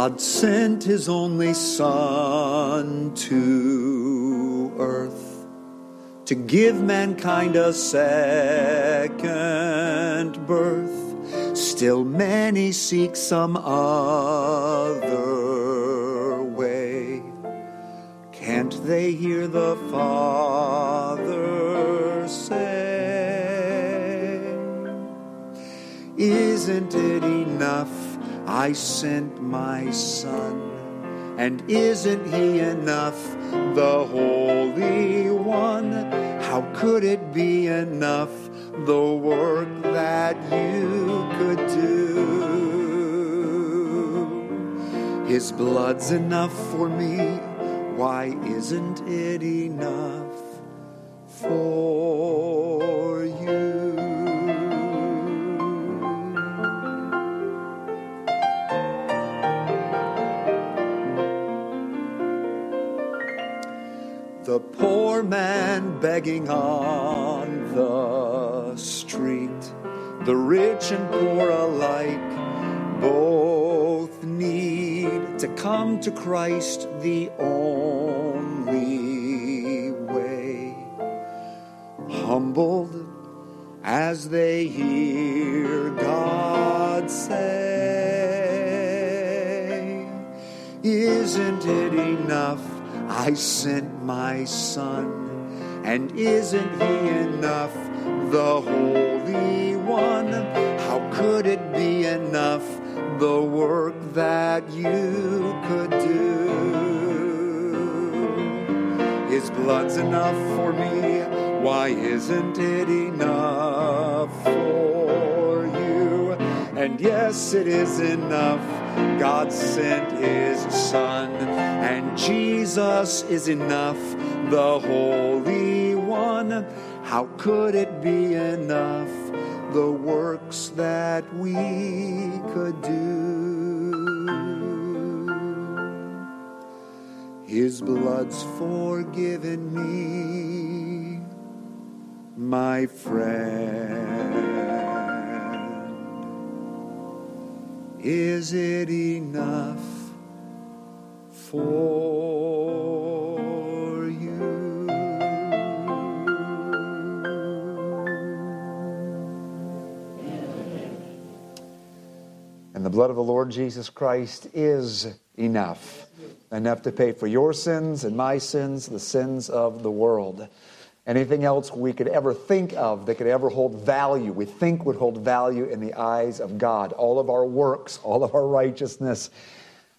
God sent his only Son to earth to give mankind a second birth. Still, many seek some other way. Can't they hear the Father say, Isn't it enough? I sent my Son. And isn't he enough, the Holy One? How could it be enough, the work that you could do? His blood's enough for me. Why isn't it enough for begging on the street, the rich and poor alike, both need to come to Christ, the only way. Humbled as they hear God say, Isn't it enough? I sent my son, and isn't he enough, the Holy One? How could it be enough, the work that you could do? His blood's enough for me, why isn't it enough for you? And yes, it is enough. God sent his Son, and Jesus is enough, the Holy One. How could it be enough, the works that we could do? His blood's forgiven me, my friend. Is it enough for And the blood of the Lord Jesus Christ is enough. Enough to pay for your sins and my sins, the sins of the world. Anything else we could ever think of that could ever hold value, we think would hold value in the eyes of God. All of our works, all of our righteousness,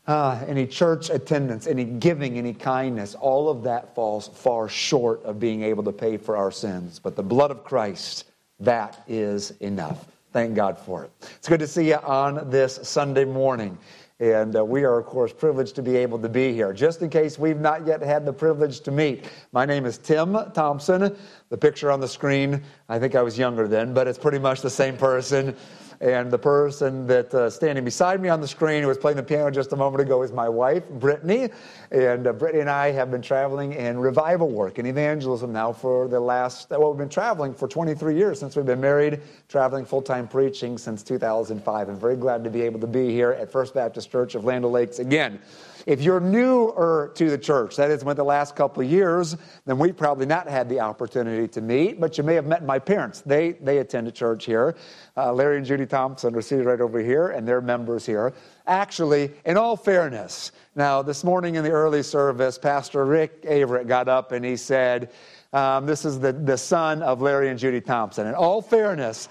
uh, any church attendance, any giving, any kindness, all of that falls far short of being able to pay for our sins. But the blood of Christ, that is enough. Thank God for it. It's good to see you on this Sunday morning. And uh, we are, of course, privileged to be able to be here. Just in case we've not yet had the privilege to meet, my name is Tim Thompson. The picture on the screen, I think I was younger then, but it's pretty much the same person. And the person that uh, standing beside me on the screen who was playing the piano just a moment ago is my wife, Brittany. And uh, Brittany and I have been traveling in revival work and evangelism now for the last, well, we've been traveling for 23 years since we've been married, traveling full time preaching since 2005. I'm very glad to be able to be here at First Baptist Church of Land O'Lakes again. If you're newer to the church, that is, within the last couple of years, then we probably not had the opportunity to meet, but you may have met my parents. They, they attend a church here. Uh, Larry and Judy Thompson are seated right over here, and they're members here. Actually, in all fairness, now this morning in the early service, Pastor Rick Averett got up and he said, um, This is the, the son of Larry and Judy Thompson. In all fairness,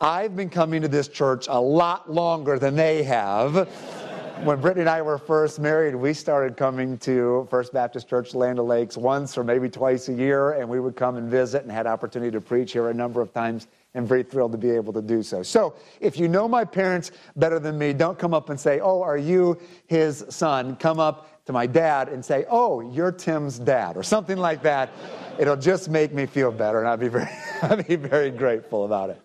I've been coming to this church a lot longer than they have when Brittany and I were first married, we started coming to First Baptist Church Land O'Lakes once or maybe twice a year, and we would come and visit and had opportunity to preach here a number of times. And very thrilled to be able to do so. So, if you know my parents better than me, don't come up and say, "Oh, are you his son?" Come up to my dad and say, "Oh, you're Tim's dad," or something like that. It'll just make me feel better, and I'd be very, I'd be very grateful about it.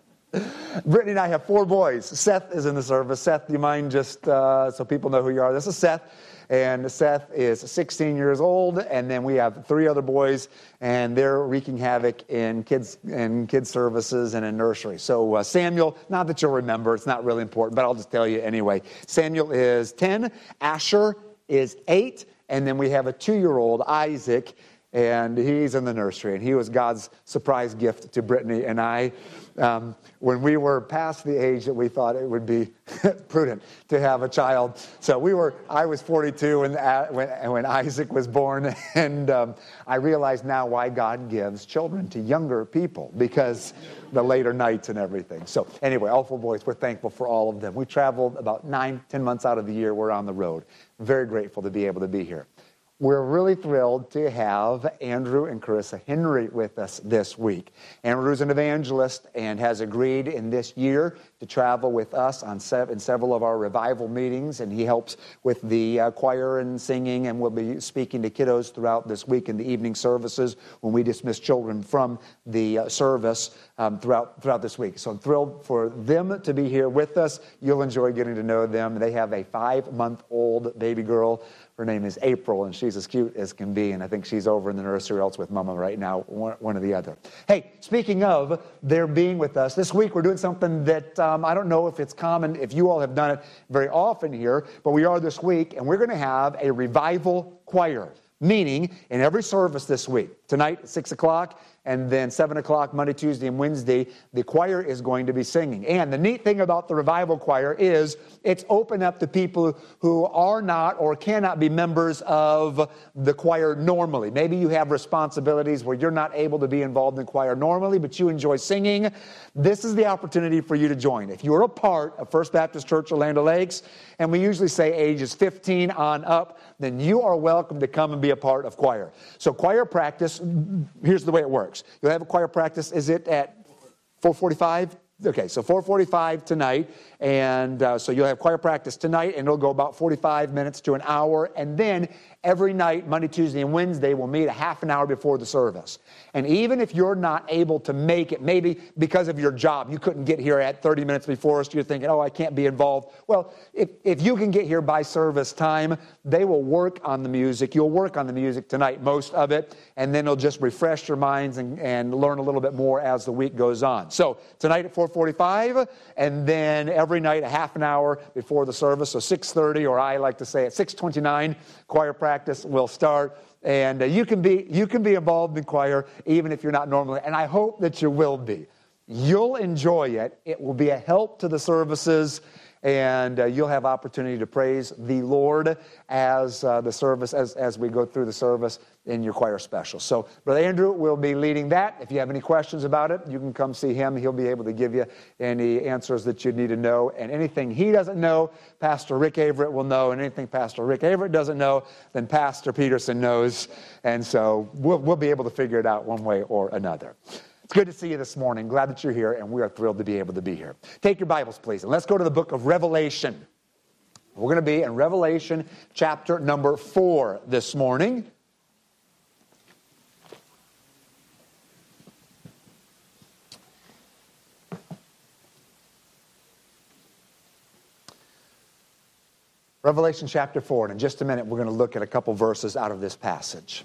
Brittany and I have four boys. Seth is in the service. Seth, do you mind just uh, so people know who you are? This is Seth. And Seth is 16 years old, and then we have three other boys, and they're wreaking havoc in kids in kids services and in nursery. So uh, Samuel, not that you'll remember, it's not really important, but I'll just tell you anyway. Samuel is 10, Asher is eight, and then we have a two-year-old Isaac, and he's in the nursery, and he was God's surprise gift to Brittany and I um, when we were past the age that we thought it would be prudent to have a child. So we were, I was 42 when, uh, when, when Isaac was born, and um, I realize now why God gives children to younger people because the later nights and everything. So anyway, four boys, we're thankful for all of them. We traveled about nine, ten months out of the year. We're on the road. Very grateful to be able to be here. We're really thrilled to have Andrew and Carissa Henry with us this week. Andrew's an evangelist and has agreed in this year to travel with us on sev- in several of our revival meetings, and he helps with the uh, choir and singing, and we'll be speaking to kiddos throughout this week in the evening services when we dismiss children from the uh, service um, throughout, throughout this week. So I'm thrilled for them to be here with us. You'll enjoy getting to know them. They have a five month old baby girl her name is April, and she's as cute as can be. And I think she's over in the nursery else with Mama right now, one, one or the other. Hey, speaking of their being with us, this week we're doing something that um, I don't know if it's common, if you all have done it very often here, but we are this week, and we're going to have a revival choir. Meaning, in every service this week, tonight at 6 o'clock, and then 7 o'clock Monday, Tuesday, and Wednesday, the choir is going to be singing. And the neat thing about the revival choir is it's open up to people who are not or cannot be members of the choir normally. Maybe you have responsibilities where you're not able to be involved in the choir normally, but you enjoy singing. This is the opportunity for you to join. If you're a part of First Baptist Church Land Lakes, and we usually say ages 15 on up, then you are welcome to come and be a part of choir. So choir practice, here's the way it works. You'll have a choir practice. Is it at 445? Okay, so 445 tonight. And uh, so you'll have choir practice tonight, and it'll go about 45 minutes to an hour. And then every night, Monday, Tuesday, and Wednesday, we'll meet a half an hour before the service. And even if you're not able to make it, maybe because of your job, you couldn't get here at 30 minutes before us, you're thinking, oh, I can't be involved. Well, if, if you can get here by service time, they will work on the music. You'll work on the music tonight, most of it, and then it'll just refresh your minds and, and learn a little bit more as the week goes on. So tonight at 445, and then every night a half an hour before the service. So 6:30, or I like to say at 6:29, choir practice will start. And uh, you can be you can be involved in choir even if you're not normally. And I hope that you will be. You'll enjoy it. It will be a help to the services and uh, you'll have opportunity to praise the Lord as uh, the service, as, as we go through the service in your choir special. So, Brother Andrew will be leading that. If you have any questions about it, you can come see him. He'll be able to give you any answers that you need to know. And anything he doesn't know, Pastor Rick Averett will know. And anything Pastor Rick Averett doesn't know, then Pastor Peterson knows. And so we'll, we'll be able to figure it out one way or another. It's good to see you this morning. Glad that you're here, and we are thrilled to be able to be here. Take your Bibles, please, and let's go to the book of Revelation. We're going to be in Revelation chapter number four this morning. Revelation chapter 4, and in just a minute, we're going to look at a couple verses out of this passage.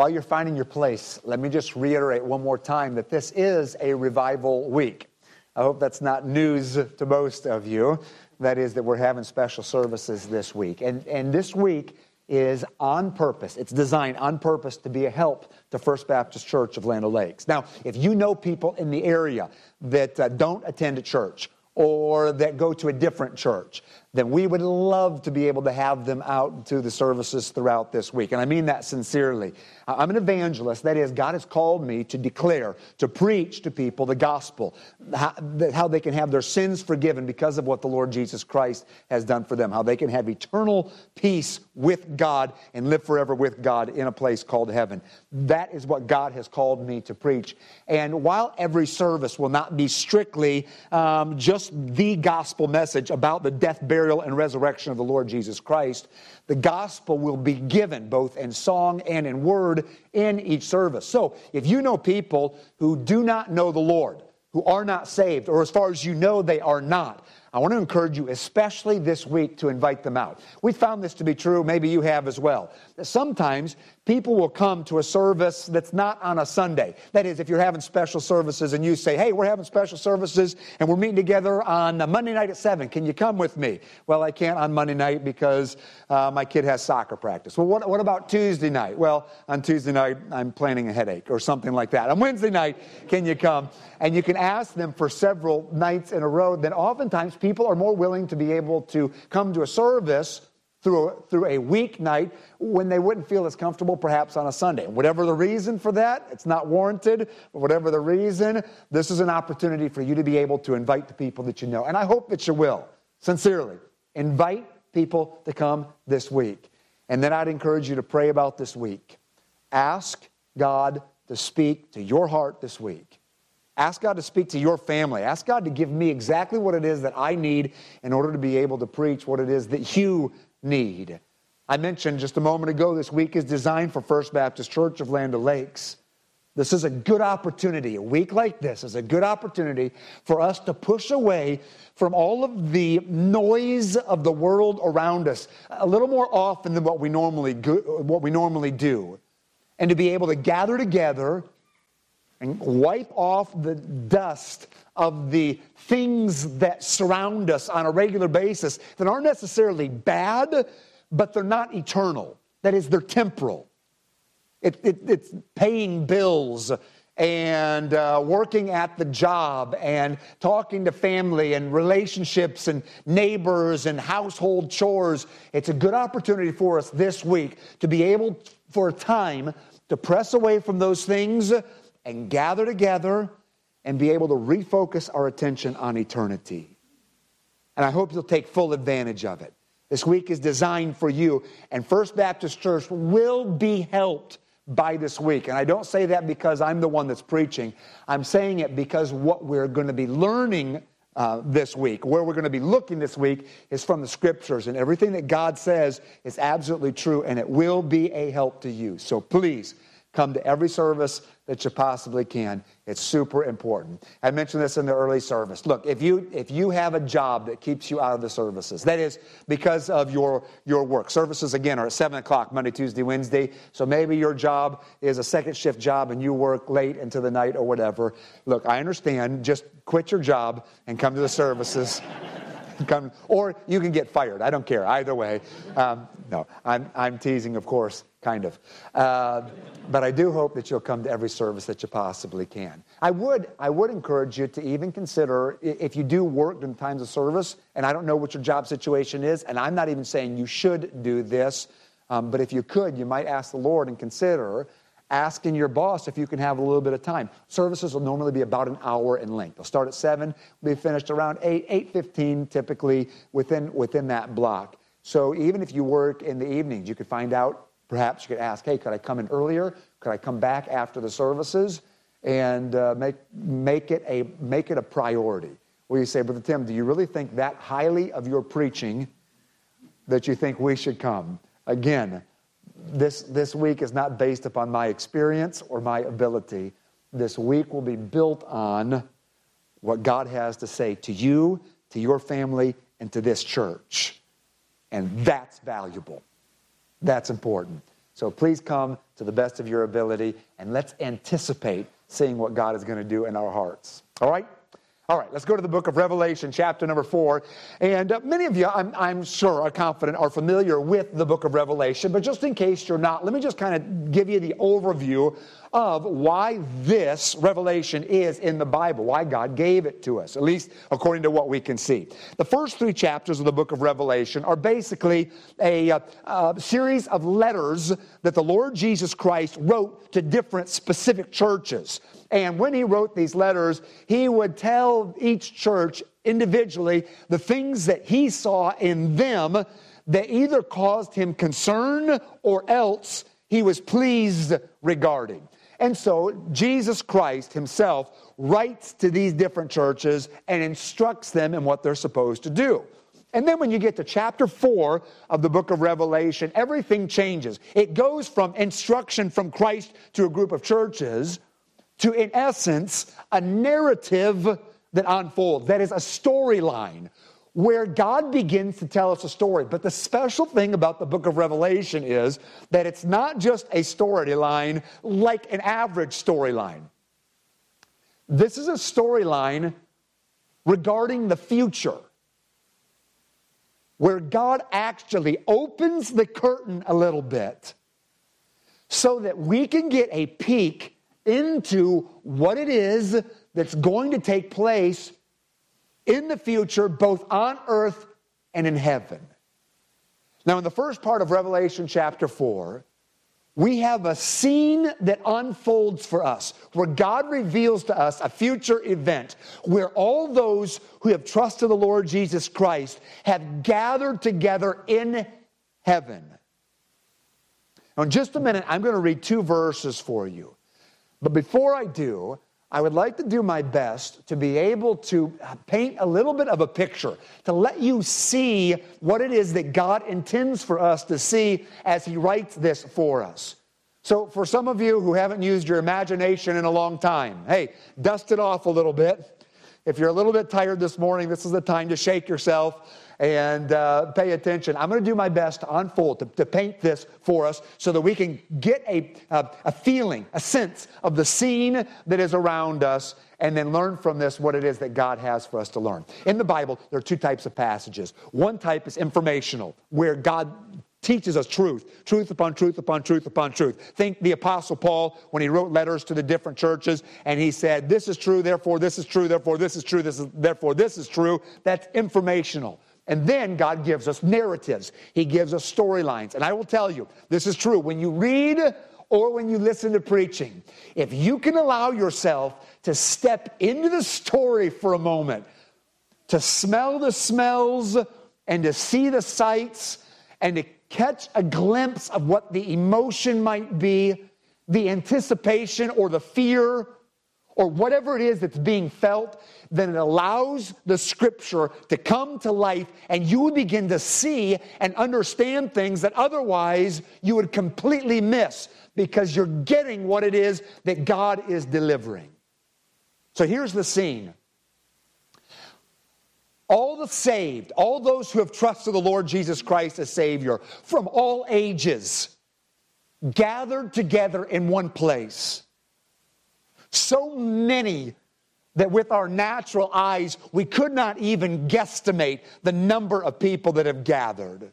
While you're finding your place, let me just reiterate one more time that this is a revival week. I hope that's not news to most of you. That is, that we're having special services this week. And, and this week is on purpose. It's designed on purpose to be a help to First Baptist Church of Land Lakes. Now, if you know people in the area that uh, don't attend a church or that go to a different church, then we would love to be able to have them out to the services throughout this week. And I mean that sincerely. I'm an evangelist. That is, God has called me to declare, to preach to people the gospel, how, they can have their sins forgiven because of what the Lord Jesus Christ has done for them, how they can have eternal peace with God and live forever with God in a place called heaven. That is what God has called me to preach. And while every service will not be strictly um, just the gospel message about the death, burial, and resurrection of the Lord Jesus Christ. The gospel will be given both in song and in word in each service. So if you know people who do not know the Lord, who are not saved, or as far as you know, they are not, I want to encourage you, especially this week, to invite them out. We found this to be true, maybe you have as well. Sometimes people will come to a service that's not on a Sunday. That is, if you're having special services and you say, hey, we're having special services and we're meeting together on Monday night at 7, can you come with me? Well, I can't on Monday night because uh, my kid has soccer practice. Well, what, what about Tuesday night? Well, on Tuesday night, I'm planning a headache or something like that. On Wednesday night, can you come? And you can ask them for several nights in a row. Then oftentimes people are more willing to be able to come to a service through a, through a weeknight when they wouldn't feel as comfortable perhaps on a Sunday. Whatever the reason for that, it's not warranted, but whatever the reason, this is an opportunity for you to be able to invite the people that you know. And I hope that you will, sincerely. Invite people to come this week. And then I'd encourage you to pray about this week. Ask God to speak to your heart this week. Ask God to speak to your family. Ask God to give me exactly what it is that I need in order to be able to preach what it is that you need. I mentioned just a moment ago, this week is designed for First Baptist Church of Land O'Lakes. This is a good opportunity. A week like this is a good opportunity for us to push away from all of the noise of the world around us a little more often than what we normally, what we normally do. And to be able to gather together and wipe off the dust of the things that surround us on a regular basis that aren't necessarily bad, but they're not eternal. That is, they're temporal. It, it, it's paying bills and uh, working at the job and talking to family and relationships and neighbors and household chores. It's a good opportunity for us this week to be able, for a time, to press away from those things and gather together and be able to refocus our attention on eternity. And I hope you'll take full advantage of it. This week is designed for you, and First Baptist Church will be helped by this week. And I don't say that because I'm the one that's preaching. I'm saying it because what we're going to be learning uh, this week, where we're going to be looking this week, is from the scriptures. And everything that God says is absolutely true, and it will be a help to you. So please come to every service that you possibly can. It's super important. I mentioned this in the early service. Look, if you if you have a job that keeps you out of the services, that is because of your your work. Services again are at seven o'clock Monday, Tuesday, Wednesday. So maybe your job is a second shift job and you work late into the night or whatever. Look, I understand. Just quit your job and come to the services. come, or you can get fired. I don't care. Either way. Um, no, I'm, I'm teasing, of course kind of. Uh, but I do hope that you'll come to every service that you possibly can. I would, I would encourage you to even consider if you do work in times of service, and I don't know what your job situation is, and I'm not even saying you should do this, um, but if you could, you might ask the Lord and consider asking your boss if you can have a little bit of time. Services will normally be about an hour in length. They'll start at 7, be finished around 8, 8.15 typically within, within that block. So even if you work in the evenings, you could find out Perhaps you could ask, hey, could I come in earlier? Could I come back after the services? And uh, make, make, it a, make it a priority. Where you say, Brother Tim, do you really think that highly of your preaching that you think we should come? Again, this, this week is not based upon my experience or my ability. This week will be built on what God has to say to you, to your family, and to this church. And that's valuable. That's important. So please come to the best of your ability and let's anticipate seeing what God is going to do in our hearts. All right? All right, let's go to the book of Revelation, chapter number four. And uh, many of you, I'm, I'm, sure, are confident, are familiar with the book of Revelation. But just in case you're not, let me just kind of give you the overview of why this revelation is in the Bible, why God gave it to us, at least according to what we can see. The first three chapters of the book of Revelation are basically a, uh, a series of letters that the Lord Jesus Christ wrote to different specific churches. And when he wrote these letters, he would tell each church individually the things that he saw in them that either caused him concern or else he was pleased regarding. And so Jesus Christ himself writes to these different churches and instructs them in what they're supposed to do. And then when you get to chapter 4 of the book of Revelation, everything changes. It goes from instruction from Christ to a group of churches to, in essence, a narrative that unfolds. That is a storyline where God begins to tell us a story. But the special thing about the book of Revelation is that it's not just a storyline like an average storyline. This is a storyline regarding the future where God actually opens the curtain a little bit so that we can get a peek into what it is that's going to take place in the future, both on earth and in heaven. Now, in the first part of Revelation chapter 4, we have a scene that unfolds for us where God reveals to us a future event where all those who have trusted the Lord Jesus Christ have gathered together in heaven. Now, in just a minute, I'm going to read two verses for you. But before I do, I would like to do my best to be able to paint a little bit of a picture, to let you see what it is that God intends for us to see as He writes this for us. So, for some of you who haven't used your imagination in a long time, hey, dust it off a little bit. If you're a little bit tired this morning, this is the time to shake yourself and uh, pay attention. I'm going to do my best to unfold, to, to, paint this for us so that we can get a, a, a feeling, a sense of the scene that is around us and then learn from this what it is that God has for us to learn. In the Bible, there are two types of passages. One type is informational, where God teaches us truth, truth upon truth upon truth upon truth. Think the Apostle Paul when he wrote letters to the different churches and he said, This is true, therefore this is true, therefore this is true, this is, therefore this is true. That's informational. And then God gives us narratives, He gives us storylines. And I will tell you, this is true. When you read or when you listen to preaching, if you can allow yourself to step into the story for a moment, to smell the smells and to see the sights and to catch a glimpse of what the emotion might be, the anticipation or the fear or whatever it is that's being felt, then it allows the scripture to come to life and you begin to see and understand things that otherwise you would completely miss because you're getting what it is that God is delivering. So here's the scene. All the saved, all those who have trusted the Lord Jesus Christ as Savior from all ages, gathered together in one place. So many that with our natural eyes, we could not even guesstimate the number of people that have gathered.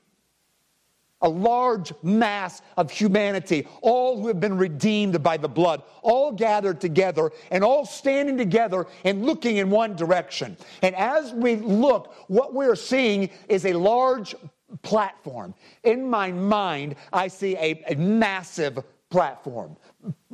A large mass of humanity, all who have been redeemed by the blood, all gathered together and all standing together and looking in one direction. And as we look, what we're seeing is a large platform. In my mind, I see a, a massive platform.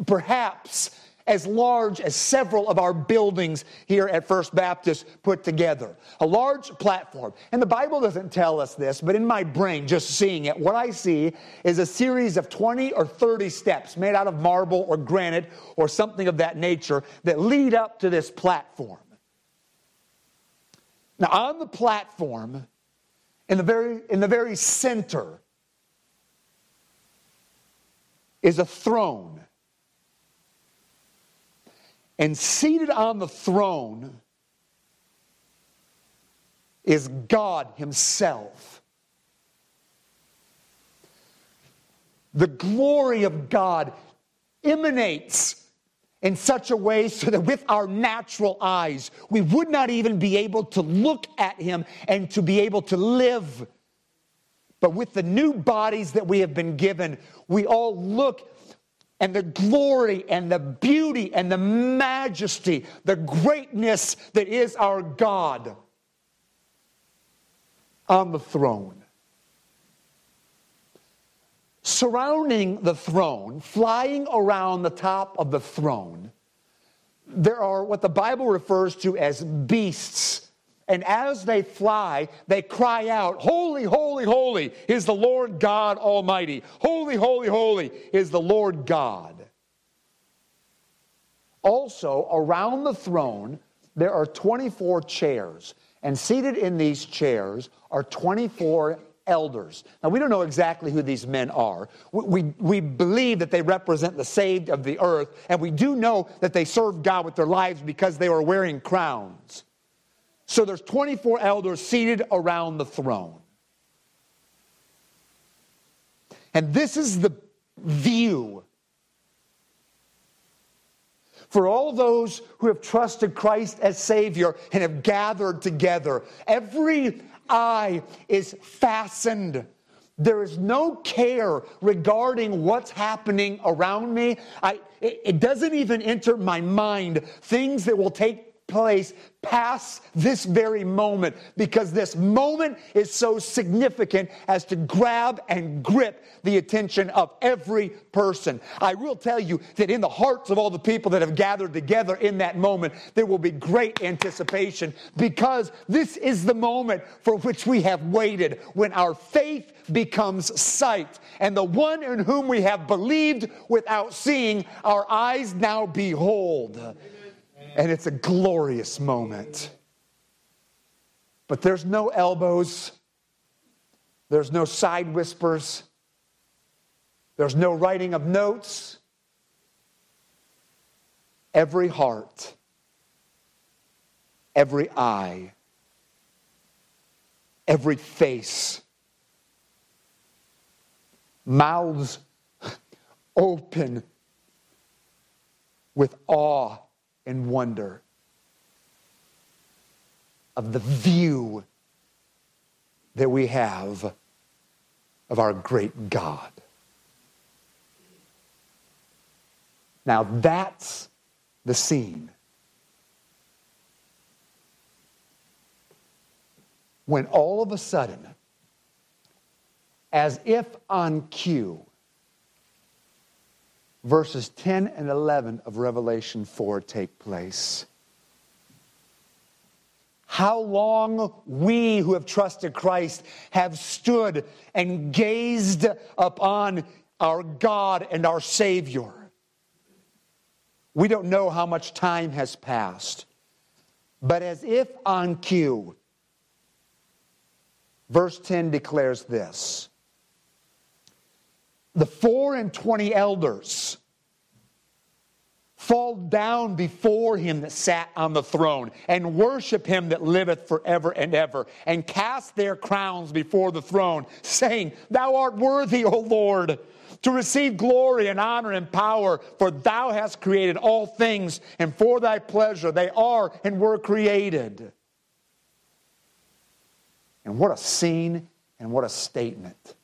Perhaps as large as several of our buildings here at First Baptist put together. A large platform. And the Bible doesn't tell us this, but in my brain, just seeing it, what I see is a series of 20 or 30 steps made out of marble or granite or something of that nature that lead up to this platform. Now, on the platform, in the very, in the very center, is a throne and seated on the throne is God Himself. The glory of God emanates in such a way so that with our natural eyes, we would not even be able to look at Him and to be able to live. But with the new bodies that we have been given, we all look and the glory and the beauty and the majesty, the greatness that is our God on the throne. Surrounding the throne, flying around the top of the throne, there are what the Bible refers to as beasts and as they fly, they cry out, Holy, holy, holy is the Lord God Almighty. Holy, holy, holy is the Lord God. Also, around the throne, there are 24 chairs, and seated in these chairs are 24 elders. Now, we don't know exactly who these men are. We, we, we, believe that they represent the saved of the earth, and we do know that they served God with their lives because they were wearing crowns. So there's 24 elders seated around the throne. And this is the view for all those who have trusted Christ as Savior and have gathered together. Every eye is fastened. There is no care regarding what's happening around me. I, it, it doesn't even enter my mind things that will take place past this very moment because this moment is so significant as to grab and grip the attention of every person. I will tell you that in the hearts of all the people that have gathered together in that moment, there will be great anticipation because this is the moment for which we have waited when our faith becomes sight. And the one in whom we have believed without seeing, our eyes now behold. And it's a glorious moment. But there's no elbows, there's no side whispers, there's no writing of notes. Every heart, every eye, every face, mouths open with awe and wonder of the view that we have of our great God. Now that's the scene. When all of a sudden, as if on cue, verses 10 and 11 of Revelation 4 take place. How long we who have trusted Christ have stood and gazed upon our God and our Savior. We don't know how much time has passed, but as if on cue, verse 10 declares this the four and twenty elders fall down before him that sat on the throne and worship him that liveth forever and ever and cast their crowns before the throne saying thou art worthy o lord to receive glory and honor and power for thou hast created all things and for thy pleasure they are and were created. And what a scene and what a statement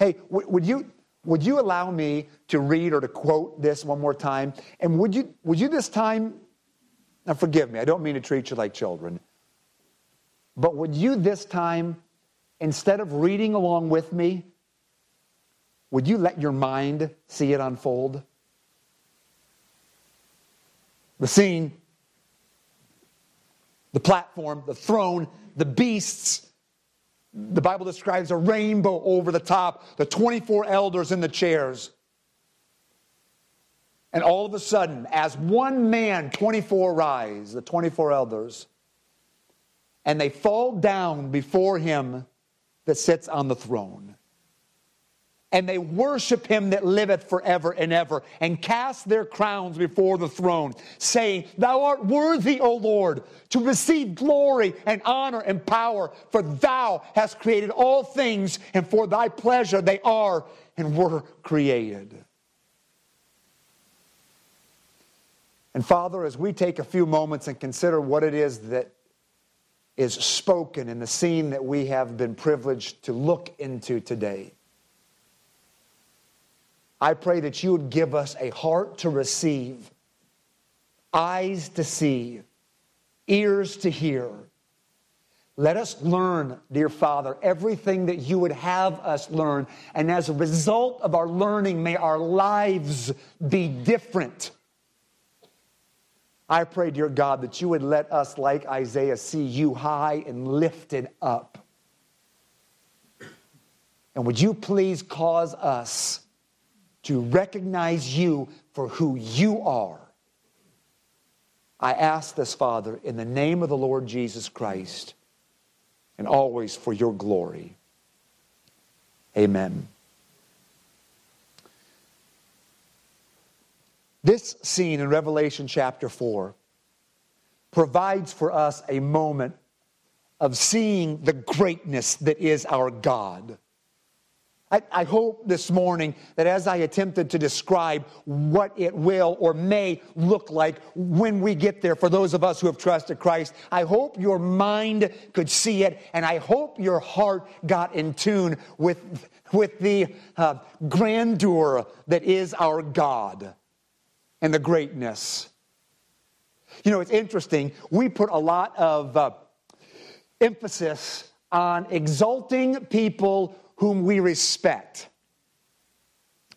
Hey, would you, would you allow me to read or to quote this one more time? And would you, would you this time, now forgive me, I don't mean to treat you like children, but would you this time, instead of reading along with me, would you let your mind see it unfold? The scene, the platform, the throne, the beasts, the Bible describes a rainbow over the top, the 24 elders in the chairs. And all of a sudden, as one man, 24 rise, the 24 elders, and they fall down before him that sits on the throne and they worship him that liveth forever and ever, and cast their crowns before the throne, saying, Thou art worthy, O Lord, to receive glory and honor and power, for thou hast created all things, and for thy pleasure they are and were created. And Father, as we take a few moments and consider what it is that is spoken in the scene that we have been privileged to look into today. I pray that you would give us a heart to receive, eyes to see, ears to hear. Let us learn, dear Father, everything that you would have us learn. And as a result of our learning, may our lives be different. I pray, dear God, that you would let us, like Isaiah, see you high and lifted up. And would you please cause us to recognize you for who you are I ask this, Father, in the name of the Lord Jesus Christ and always for your glory. Amen. This scene in Revelation chapter 4 provides for us a moment of seeing the greatness that is our God. I, I, hope this morning that as I attempted to describe what it will or may look like when we get there for those of us who have trusted Christ, I hope your mind could see it and I hope your heart got in tune with, with the uh, grandeur that is our God and the greatness. You know, it's interesting. We put a lot of uh, emphasis on exalting people whom we respect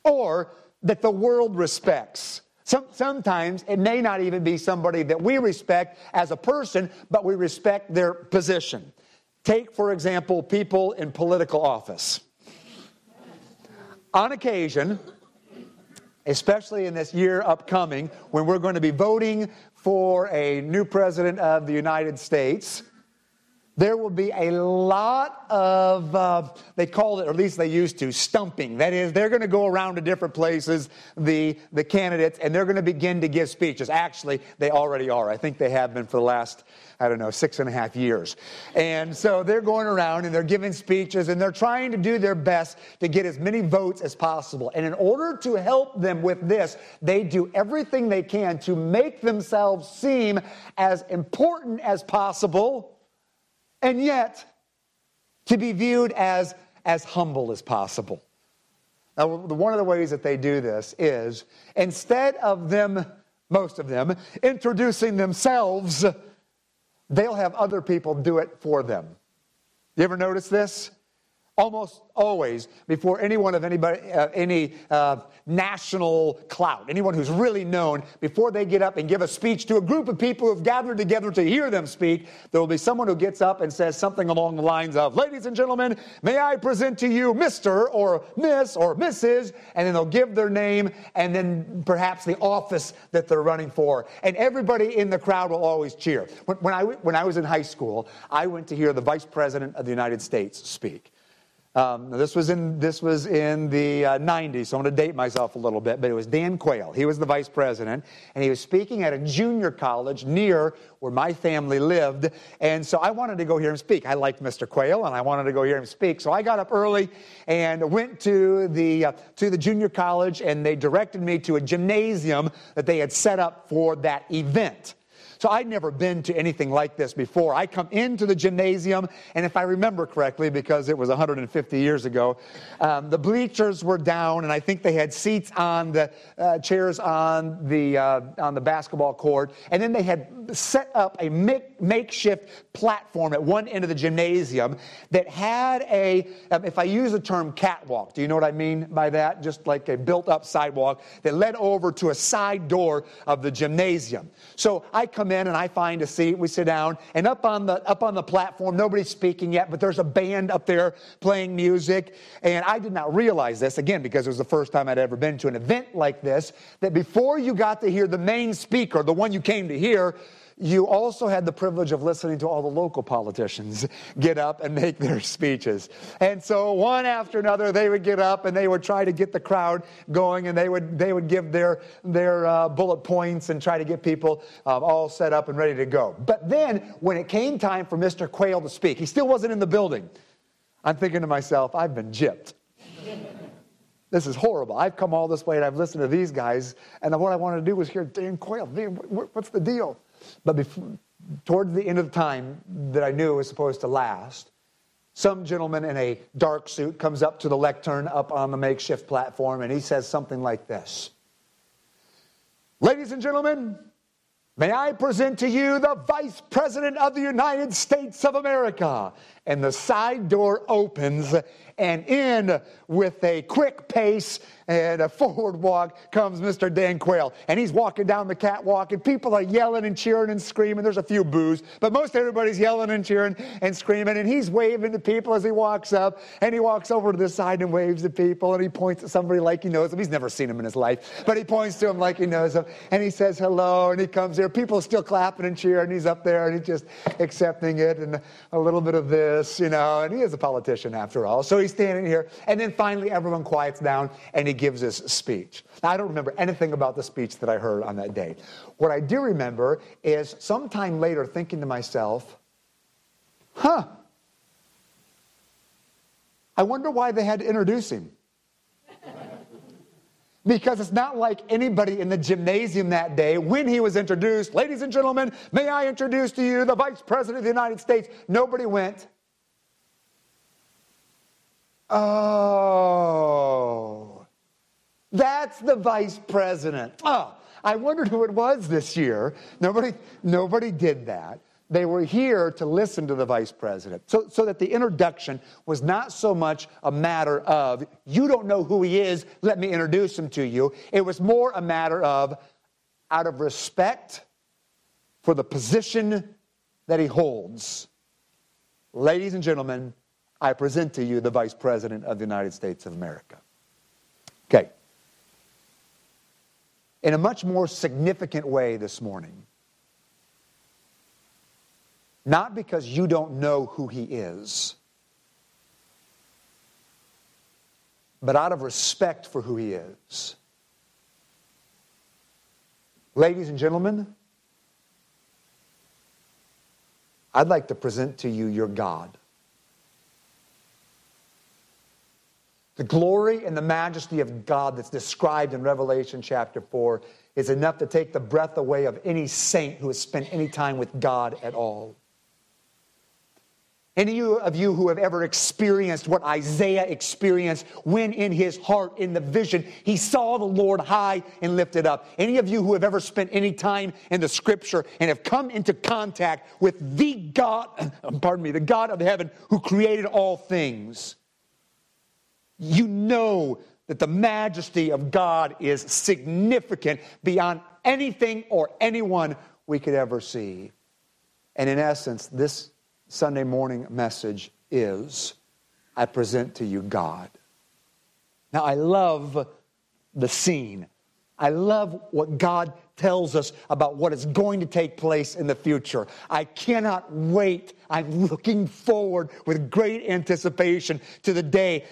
or that the world respects. Some, sometimes it may not even be somebody that we respect as a person, but we respect their position. Take, for example, people in political office. On occasion, especially in this year upcoming, when we're going to be voting for a new president of the United States, there will be a lot of, uh, they call it, or at least they used to, stumping. That is, they're going to go around to different places, the, the candidates, and they're going to begin to give speeches. Actually, they already are. I think they have been for the last, I don't know, six and a half years. And so they're going around and they're giving speeches and they're trying to do their best to get as many votes as possible. And in order to help them with this, they do everything they can to make themselves seem as important as possible and yet to be viewed as as humble as possible. Now, one of the ways that they do this is instead of them, most of them, introducing themselves, they'll have other people do it for them. You ever notice this? Almost always before anyone of anybody uh, any uh, national clout anyone who's really known before they get up and give a speech to a group of people who've gathered together to hear them speak there will be someone who gets up and says something along the lines of ladies and gentlemen may i present to you mr or miss or mrs and then they'll give their name and then perhaps the office that they're running for. And everybody in the crowd will always cheer. When, when I, when I was in high school i went to hear the vice president of the united states speak um, this was in this was in the uh, 90s, so I'm going to date myself a little bit, but it was Dan Quayle. He was the vice president, and he was speaking at a junior college near where my family lived, and so I wanted to go hear him speak. I liked Mr. Quayle, and I wanted to go hear him speak, so I got up early and went to the uh, to the junior college, and they directed me to a gymnasium that they had set up for that event. So I'd never been to anything like this before. I come into the gymnasium, and if I remember correctly, because it was 150 years ago, um, the bleachers were down, and I think they had seats on the uh, chairs on the uh, on the basketball court, and then they had set up a make, makeshift platform at one end of the gymnasium that had a, um, if I use the term catwalk, do you know what I mean by that? Just like a built-up sidewalk that led over to a side door of the gymnasium. So I come in and I find a seat. We sit down, and up on the up on the platform, nobody's speaking yet, but there's a band up there playing music. And I did not realize this again because it was the first time I'd ever been to an event like this. That before you got to hear the main speaker, the one you came to hear, you also had the privilege of listening to all the local politicians get up and make their speeches. And so one after another, they would get up and they would try to get the crowd going and they would, they would give their, their uh, bullet points and try to get people um, all set up and ready to go. But then when it came time for Mr. Quayle to speak, he still wasn't in the building. I'm thinking to myself, I've been gypped. This is horrible. I've come all this way and I've listened to these guys, and what I wanted to do was hear Dan Quayle. what's the deal? But before, towards the end of the time that I knew was supposed to last, some gentleman in a dark suit comes up to the lectern up on the makeshift platform and he says something like this Ladies and gentlemen, may I present to you the Vice President of the United States of America. And the side door opens and in with a quick pace and a forward walk comes Mr. Dan Quayle. And he's walking down the catwalk, and people are yelling and cheering and screaming. There's a few boos, but most everybody's yelling and cheering and screaming. And he's waving to people as he walks up. And he walks over to the side and waves to people. And he points at somebody like he knows them. He's never seen him in his life, but he points to him like he knows them. And he says hello. And he comes here. People are still clapping and cheering. He's up there and he's just accepting it and a little bit of this, you know. And he is a politician after all. So he's standing here. And then finally, everyone quiets down and he gives his speech. Now, I don't remember anything about the speech that I heard on that day. What I do remember is sometime later thinking to myself, huh, I wonder why they had to introduce him. Because it's not like anybody in the gymnasium that day, when he was introduced, ladies and gentlemen, may I introduce to you the Vice President of the United States? Nobody went, oh, that's the Vice President. Oh, I wondered who it was this year. Nobody, nobody did that. They were here to listen to the vice president. So, so that the introduction was not so much a matter of, you don't know who he is, let me introduce him to you. It was more a matter of, out of respect for the position that he holds. Ladies and gentlemen, I present to you the Vice President of the United States of America. Okay. In a much more significant way this morning, not because you don't know who He is, but out of respect for who He is. Ladies and gentlemen, I'd like to present to you your God. The glory and the majesty of God that's described in Revelation chapter 4 is enough to take the breath away of any saint who has spent any time with God at all. Any of you who have ever experienced what Isaiah experienced when in his heart, in the vision, he saw the Lord high and lifted up. Any of you who have ever spent any time in the scripture and have come into contact with the God, pardon me, the God of heaven who created all things, you know that the majesty of God is significant beyond anything or anyone we could ever see. And in essence, this Sunday morning message is I present to you God. Now, I love the scene. I love what God tells us about what is going to take place in the future. I cannot wait. I'm looking forward with great anticipation to the day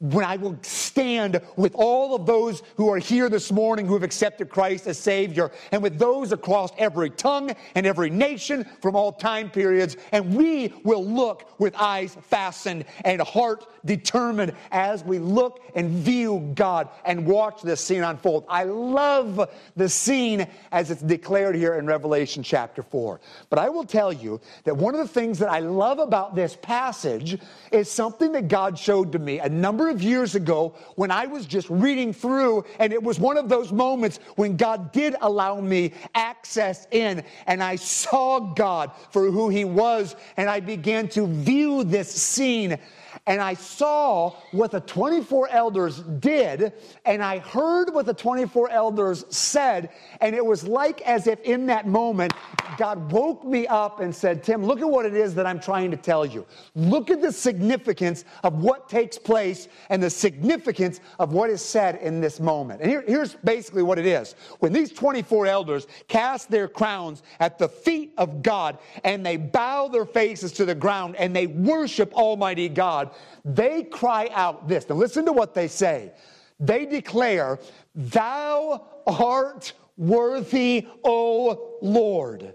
when I will stand with all of those who are here this morning who have accepted Christ as Savior and with those across every tongue and every nation from all time periods. And we will look with eyes fastened and heart determined as we look and view God and watch this scene unfold. I love the scene as it's declared here in Revelation chapter 4. But I will tell you that one of the things that I love about this passage is something that God showed to me a number of years ago when I was just reading through, and it was one of those moments when God did allow me access in, and I saw God for who He was, and I began to view this scene and I saw what the 24 elders did, and I heard what the 24 elders said, and it was like as if in that moment, God woke me up and said, Tim, look at what it is that I'm trying to tell you. Look at the significance of what takes place and the significance of what is said in this moment. And here, here's basically what it is. When these 24 elders cast their crowns at the feet of God and they bow their faces to the ground and they worship Almighty God, they cry out this. Now, listen to what they say. They declare, Thou art worthy, O Lord.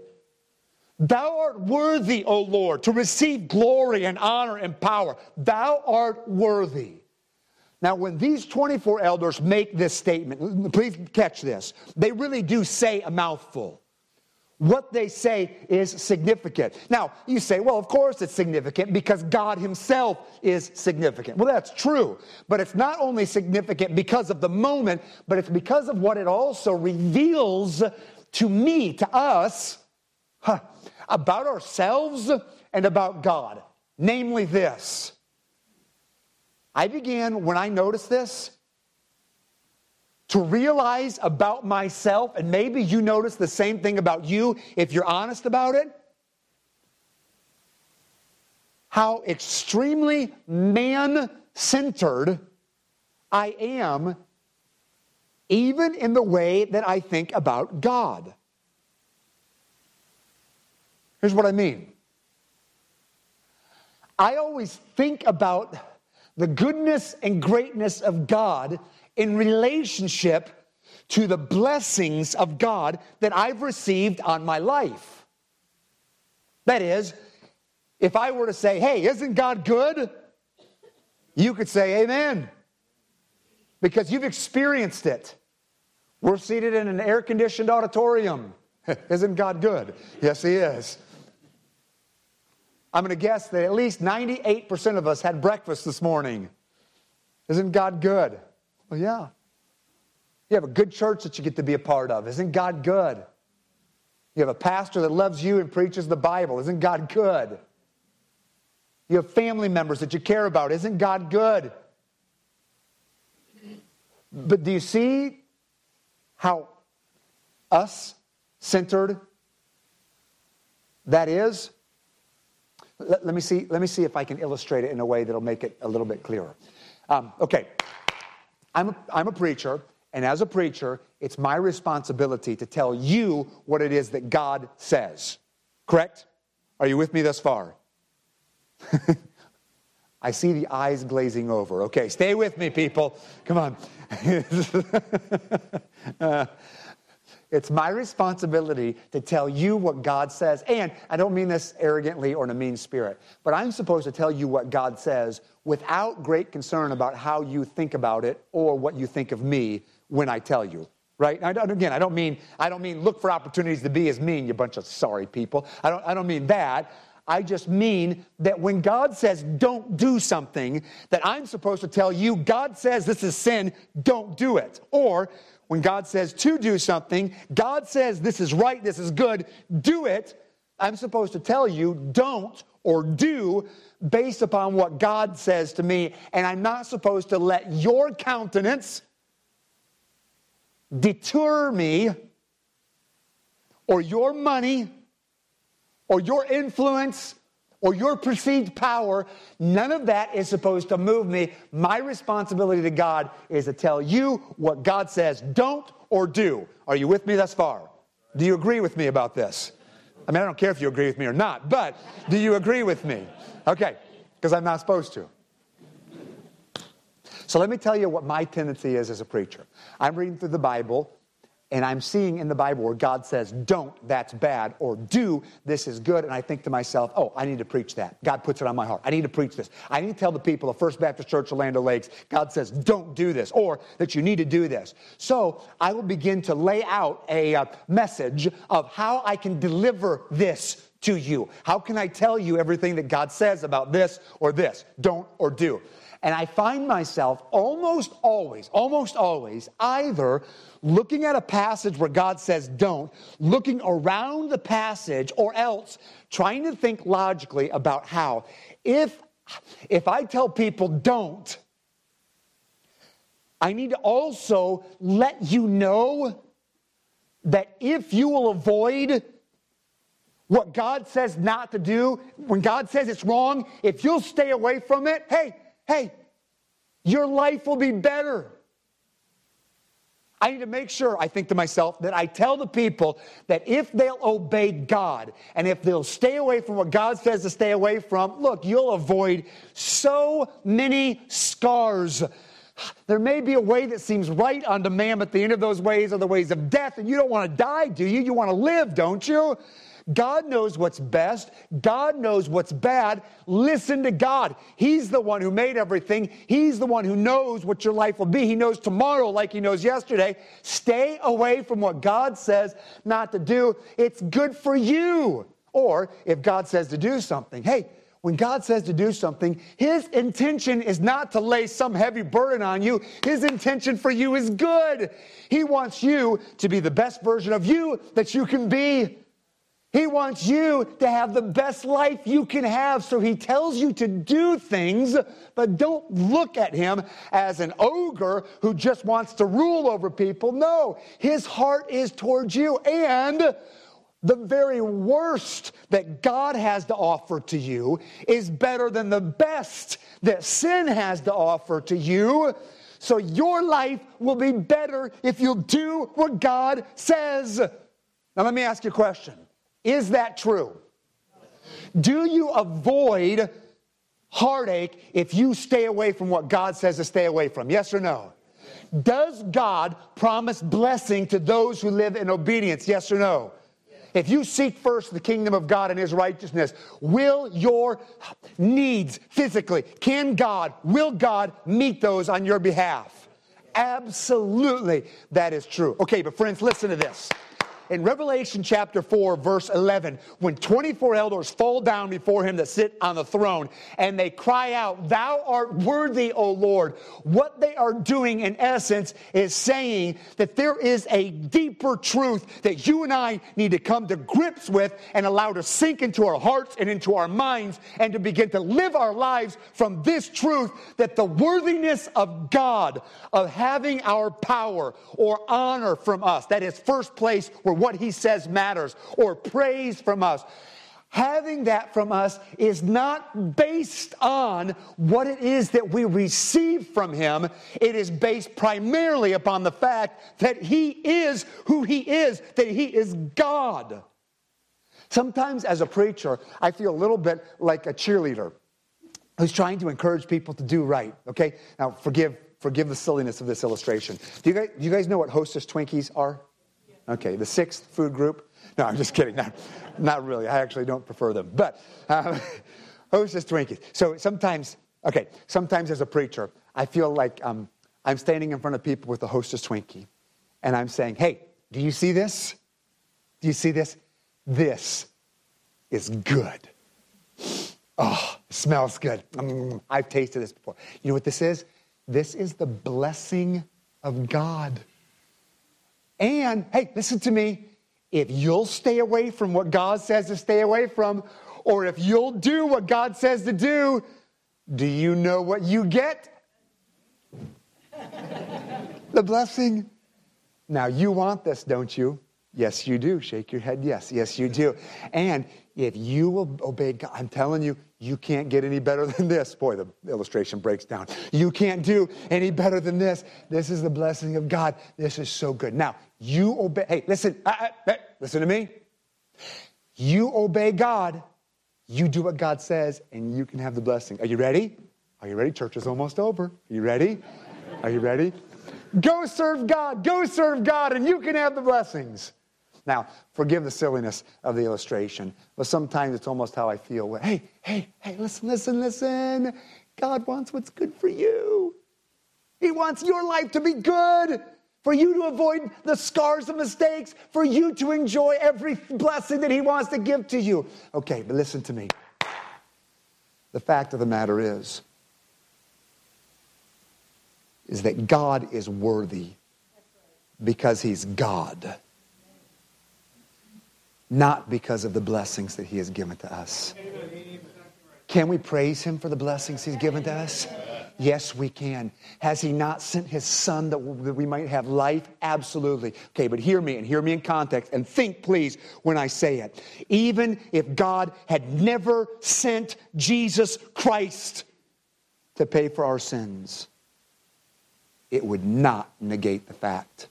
Thou art worthy, O Lord, to receive glory and honor and power. Thou art worthy. Now, when these 24 elders make this statement, please catch this, they really do say a mouthful what they say is significant. Now, you say, well, of course it's significant because God Himself is significant. Well, that's true, but it's not only significant because of the moment, but it's because of what it also reveals to me, to us, huh, about ourselves and about God. Namely, this. I began, when I noticed this, to realize about myself, and maybe you notice the same thing about you if you're honest about it, how extremely man centered I am, even in the way that I think about God. Here's what I mean I always think about the goodness and greatness of God in relationship to the blessings of God that I've received on my life. That is, if I were to say, hey, isn't God good? You could say, Amen, because you've experienced it. We're seated in an air conditioned auditorium. Isn't God good? Yes, He is. I'm going to guess that at least 98% of us had breakfast this morning. Isn't God good? Well, yeah. You have a good church that you get to be a part of. Isn't God good? You have a pastor that loves you and preaches the Bible. Isn't God good? You have family members that you care about. Isn't God good? But do you see how us centered that is? Let, let, me see, let me see if I can illustrate it in a way that'll make it a little bit clearer. Um, okay, I'm a, I'm a preacher, and as a preacher, it's my responsibility to tell you what it is that God says. Correct? Are you with me thus far? I see the eyes glazing over. Okay, stay with me, people. Come on. uh, it's my responsibility to tell you what God says. And I don't mean this arrogantly or in a mean spirit, but I'm supposed to tell you what God says without great concern about how you think about it or what you think of me when I tell you. Right? I again, I don't mean I don't mean look for opportunities to be as mean, you bunch of sorry people. I don't, I don't mean that. I just mean that when God says don't do something, that I'm supposed to tell you, God says this is sin, don't do it. Or when God says to do something, God says this is right, this is good, do it. I'm supposed to tell you don't or do based upon what God says to me. And I'm not supposed to let your countenance deter me or your money or your influence or your perceived power, none of that is supposed to move me. My responsibility to God is to tell you what God says don't or do. Are you with me thus far? Do you agree with me about this? I mean, I don't care if you agree with me or not, but do you agree with me? Okay, because I'm not supposed to. So let me tell you what my tendency is as a preacher. I'm reading through the Bible and I'm seeing in the Bible where God says, don't, that's bad, or do, this is good. And I think to myself, oh, I need to preach that. God puts it on my heart. I need to preach this. I need to tell the people of First Baptist Church of Land Lakes, God says, don't do this, or that you need to do this. So I will begin to lay out a uh, message of how I can deliver this to you. How can I tell you everything that God says about this or this? Don't or do. And I find myself almost always, almost always, either looking at a passage where God says don't, looking around the passage, or else trying to think logically about how. If, if I tell people don't, I need to also let you know that if you will avoid what God says not to do, when God says it's wrong, if you'll stay away from it, hey, hey, your life will be better. I need to make sure, I think to myself, that I tell the people that if they'll obey God and if they'll stay away from what God says to stay away from, look, you'll avoid so many scars. There may be a way that seems right unto man, but the end of those ways are the ways of death, and you don't want to die, do you? You want to live, don't you? God knows what's best. God knows what's bad. Listen to God. He's the one who made everything. He's the one who knows what your life will be. He knows tomorrow like he knows yesterday. Stay away from what God says not to do. It's good for you. Or if God says to do something, hey, when God says to do something, His intention is not to lay some heavy burden on you. His intention for you is good. He wants you to be the best version of you that you can be. He wants you to have the best life you can have. So he tells you to do things, but don't look at him as an ogre who just wants to rule over people. No, his heart is towards you. And the very worst that God has to offer to you is better than the best that sin has to offer to you. So your life will be better if you'll do what God says. Now, let me ask you a question. Is that true? Do you avoid heartache if you stay away from what God says to stay away from? Yes or no? Does God promise blessing to those who live in obedience? Yes or no? If you seek first the kingdom of God and his righteousness, will your needs physically, can God, will God meet those on your behalf? Absolutely, that is true. Okay, but friends, listen to this in Revelation chapter 4, verse 11, when 24 elders fall down before him that sit on the throne and they cry out, Thou art worthy, O Lord. What they are doing, in essence, is saying that there is a deeper truth that you and I need to come to grips with and allow to sink into our hearts and into our minds and to begin to live our lives from this truth that the worthiness of God, of having our power or honor from us, that is first place where what he says matters, or praise from us. Having that from us is not based on what it is that we receive from him. It is based primarily upon the fact that he is who he is, that he is God. Sometimes as a preacher, I feel a little bit like a cheerleader who's trying to encourage people to do right. Okay? Now, forgive, forgive the silliness of this illustration. Do you guys, do you guys know what Hostess Twinkies are? Okay, the sixth food group. No, I'm just kidding. Not, not really. I actually don't prefer them. But um, Hostess Twinkies. So sometimes, okay, sometimes as a preacher, I feel like um, I'm standing in front of people with a Hostess Twinkie, and I'm saying, hey, do you see this? Do you see this? This is good. Oh, smells good. Mm, I've tasted this before. You know what this is? This is the blessing of God. And hey, listen to me. If you'll stay away from what God says to stay away from, or if you'll do what God says to do, do you know what you get? the blessing. Now, you want this, don't you? Yes, you do. Shake your head. Yes, yes, you do. And if you will obey God, I'm telling you, you can't get any better than this. Boy, the illustration breaks down. You can't do any better than this. This is the blessing of God. This is so good. Now, you obey. Hey, listen, listen to me. You obey God, you do what God says, and you can have the blessing. Are you ready? Are you ready? Church is almost over. Are you ready? Are you ready? Go serve God. Go serve God, and you can have the blessings. Now, forgive the silliness of the illustration, but sometimes it's almost how I feel. Hey, hey, hey, listen, listen, listen. God wants what's good for you. He wants your life to be good, for you to avoid the scars of mistakes, for you to enjoy every blessing that He wants to give to you. Okay, but listen to me. The fact of the matter is, is that God is worthy because He's God not because of the blessings that He has given to us. Can we praise Him for the blessings He's given to us? Yes, we can. Has He not sent His Son that we might have life? Absolutely. Okay, but hear me and hear me in context and think, please, when I say it. Even if God had never sent Jesus Christ to pay for our sins, it would not negate the fact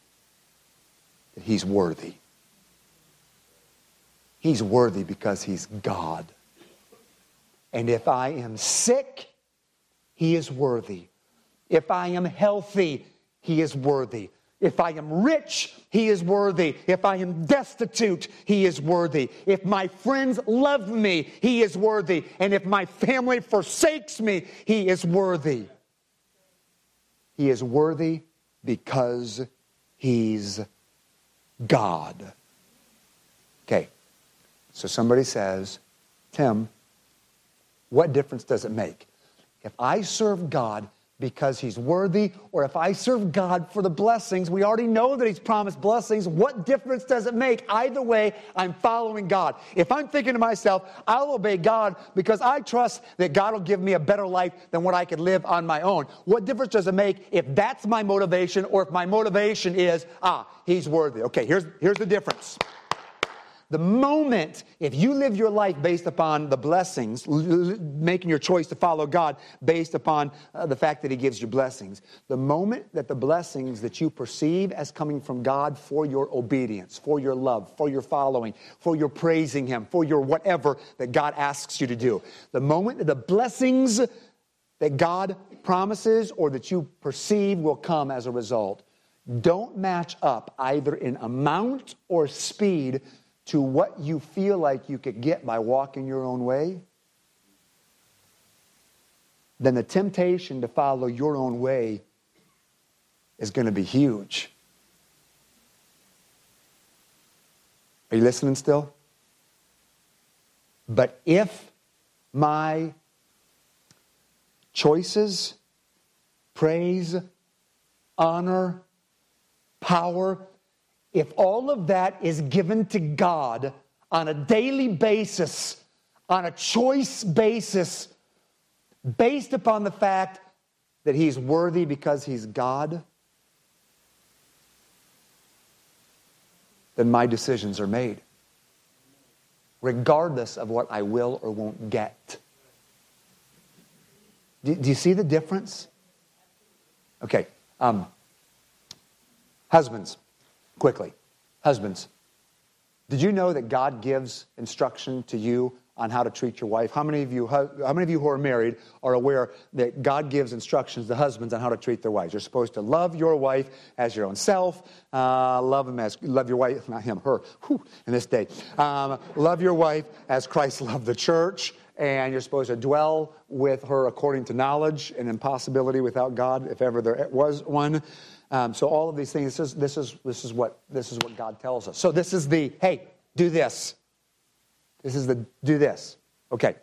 that He's worthy. He's worthy because He's God. And if I am sick, He is worthy. If I am healthy, He is worthy. If I am rich, he is worthy. If I am destitute, he is worthy. If my friends love me, he is worthy. And if my family forsakes me, he is worthy. He is worthy because he's God. So somebody says, Tim, what difference does it make? If I serve God because he's worthy, or if I serve God for the blessings, we already know that he's promised blessings. What difference does it make? Either way, I'm following God. If I'm thinking to myself, I'll obey God because I trust that God will give me a better life than what I could live on my own. What difference does it make if that's my motivation or if my motivation is, ah, he's worthy? Okay, here's, here's the difference. The moment, if you live your life based upon the blessings, l- l- making your choice to follow God based upon uh, the fact that He gives you blessings, the moment that the blessings that you perceive as coming from God for your obedience, for your love, for your following, for your praising Him, for your whatever that God asks you to do, the moment that the blessings that God promises or that you perceive will come as a result don't match up either in amount or speed to what you feel like you could get by walking your own way, then the temptation to follow your own way is going to be huge. Are you listening still? But if my choices, praise, honor, power, if all of that is given to God on a daily basis, on a choice basis, based upon the fact that He's worthy because He's God, then my decisions are made, regardless of what I will or won't get. Do, do you see the difference? Okay. Um, Husbands, quickly. Husbands, did you know that God gives instruction to you on how to treat your wife? How many of you, how many of you who are married are aware that God gives instructions to husbands on how to treat their wives? You're supposed to love your wife as your own self. Uh, love him as love your wife, not him, her. Whew, in this day, um, love your wife as Christ loved the church. And you're supposed to dwell with her according to knowledge and impossibility without God, if ever there was one. Um, so all of these things, this is, this, is, this, is what, this is what God tells us. So this is the, hey, do this. This is the, do this. Okay.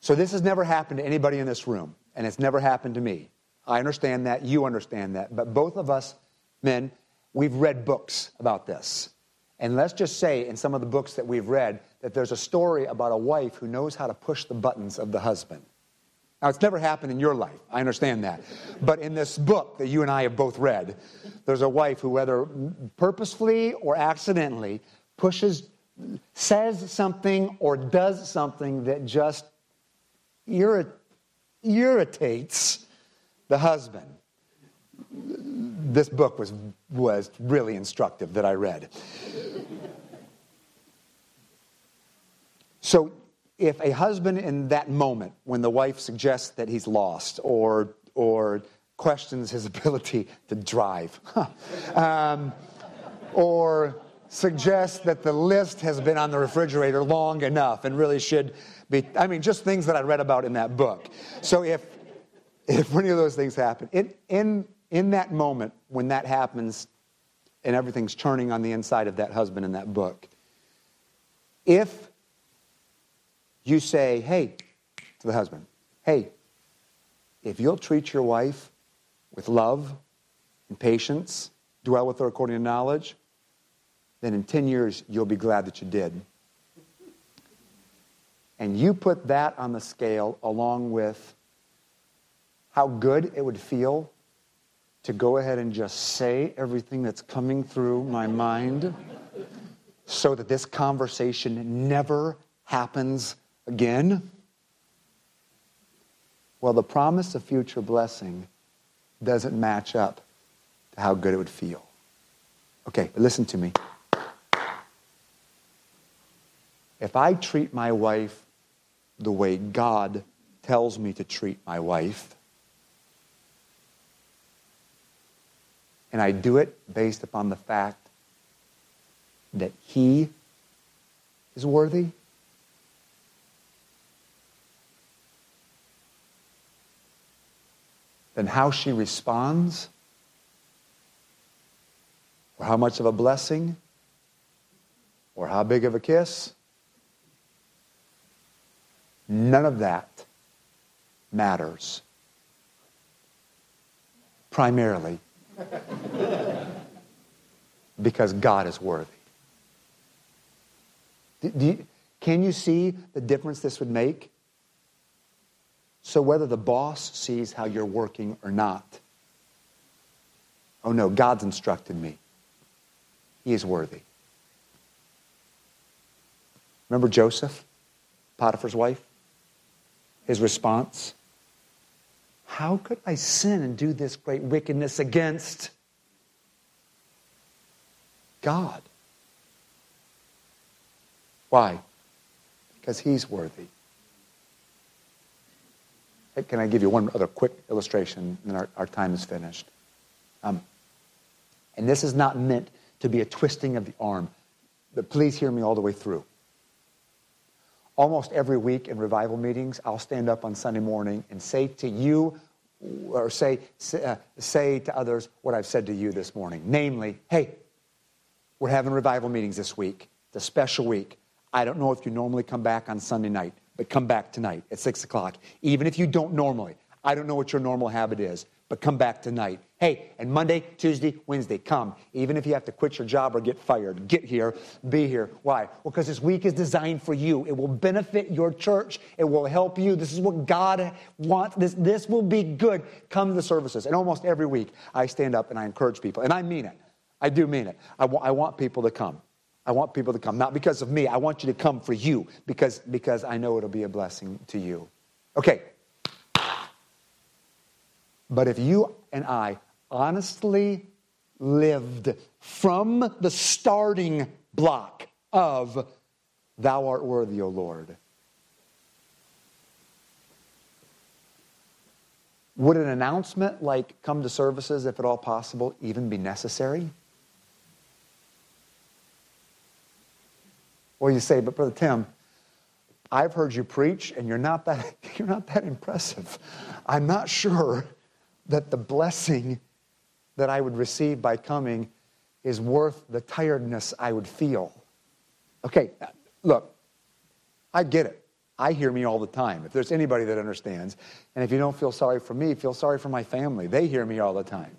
So this has never happened to anybody in this room, and it's never happened to me. I understand that, you understand that, but both of us, men, we've read books about this. And let's just say in some of the books that we've read that there's a story about a wife who knows how to push the buttons of the husband. Now, it's never happened in your life. I understand that. But in this book that you and I have both read, there's a wife who, whether purposefully or accidentally, pushes, says something or does something that just irrit- irritates the husband. This book was, was really instructive that I read. So if a husband in that moment, when the wife suggests that he's lost or, or questions his ability to drive, um, or suggests that the list has been on the refrigerator long enough and really should be, I mean, just things that I read about in that book. So if, if any of those things happen, in, in, in that moment when that happens and everything's turning on the inside of that husband in that book, if you say, hey, to the husband, hey, if you'll treat your wife with love and patience, dwell with her according to knowledge, then in 10 years you'll be glad that you did. And you put that on the scale along with how good it would feel to go ahead and just say everything that's coming through my mind so that this conversation never happens again? Well, the promise of future blessing doesn't match up to how good it would feel. Okay, but listen to me. If I treat my wife the way God tells me to treat my wife, and I do it based upon the fact that He is worthy, then how she responds, or how much of a blessing, or how big of a kiss, none of that matters. Primarily because God is worthy. Do you, can you see the difference this would make? So, whether the boss sees how you're working or not, oh no, God's instructed me. He is worthy. Remember Joseph, Potiphar's wife? His response? How could I sin and do this great wickedness against God? Why? Because he's worthy. Can I give you one other quick illustration and our, our time is finished? Um, and this is not meant to be a twisting of the arm, but please hear me all the way through. Almost every week in revival meetings, I'll stand up on Sunday morning and say to you, or say, uh, say to others what I've said to you this morning. Namely, hey, we're having revival meetings this week. It's a special week. I don't know if you normally come back on Sunday night, but come back tonight at 6 o'clock. Even if you don't normally, I don't know what your normal habit is, but come back tonight. Hey, and Monday, Tuesday, Wednesday, come. Even if you have to quit your job or get fired, get here, be here. Why? Well, because this week is designed for you. It will benefit your church. It will help you. This is what God wants. This, this will be good. Come to the services. And almost every week, I stand up and I encourage people. And I mean it. I do mean it. I, I want people to come. I want people to come, not because of me. I want you to come for you because, because I know it'll be a blessing to you. Okay. But if you and I honestly lived from the starting block of Thou art worthy, O Lord, would an announcement like come to services, if at all possible, even be necessary? Well, you say, but Brother Tim, I've heard you preach and you're not that, you're not that impressive. I'm not sure that the blessing that I would receive by coming is worth the tiredness I would feel. Okay, look, I get it. I hear me all the time. If there's anybody that understands, and if you don't feel sorry for me, feel sorry for my family. They hear me all the time.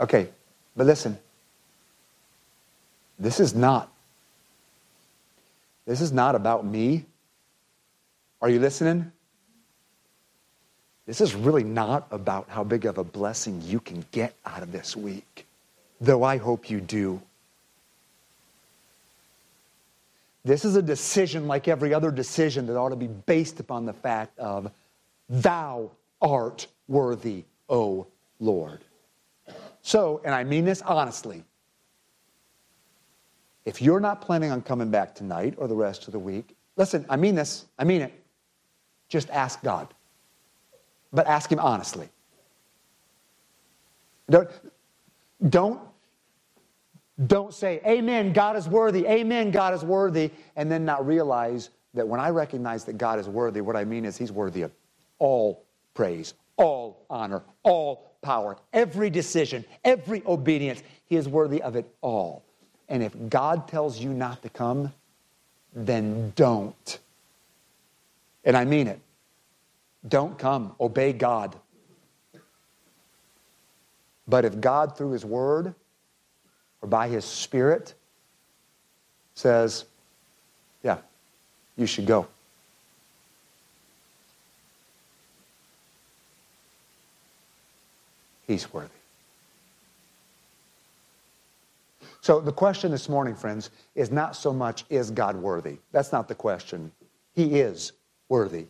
Okay, but listen, this is not. This is not about me. Are you listening? This is really not about how big of a blessing you can get out of this week, though I hope you do. This is a decision like every other decision that ought to be based upon the fact of, Thou art worthy, O Lord. So, and I mean this honestly, if you're not planning on coming back tonight or the rest of the week, listen, I mean this, I mean it. Just ask God. But ask Him honestly. Don't, don't, don't say, Amen, God is worthy, Amen, God is worthy, and then not realize that when I recognize that God is worthy, what I mean is He's worthy of all praise, all honor, all power, every decision, every obedience. He is worthy of it all. And if God tells you not to come, then don't. And I mean it. Don't come. Obey God. But if God, through His Word or by His Spirit, says, yeah, you should go. He's worthy. So the question this morning, friends, is not so much, is God worthy? That's not the question. He is worthy.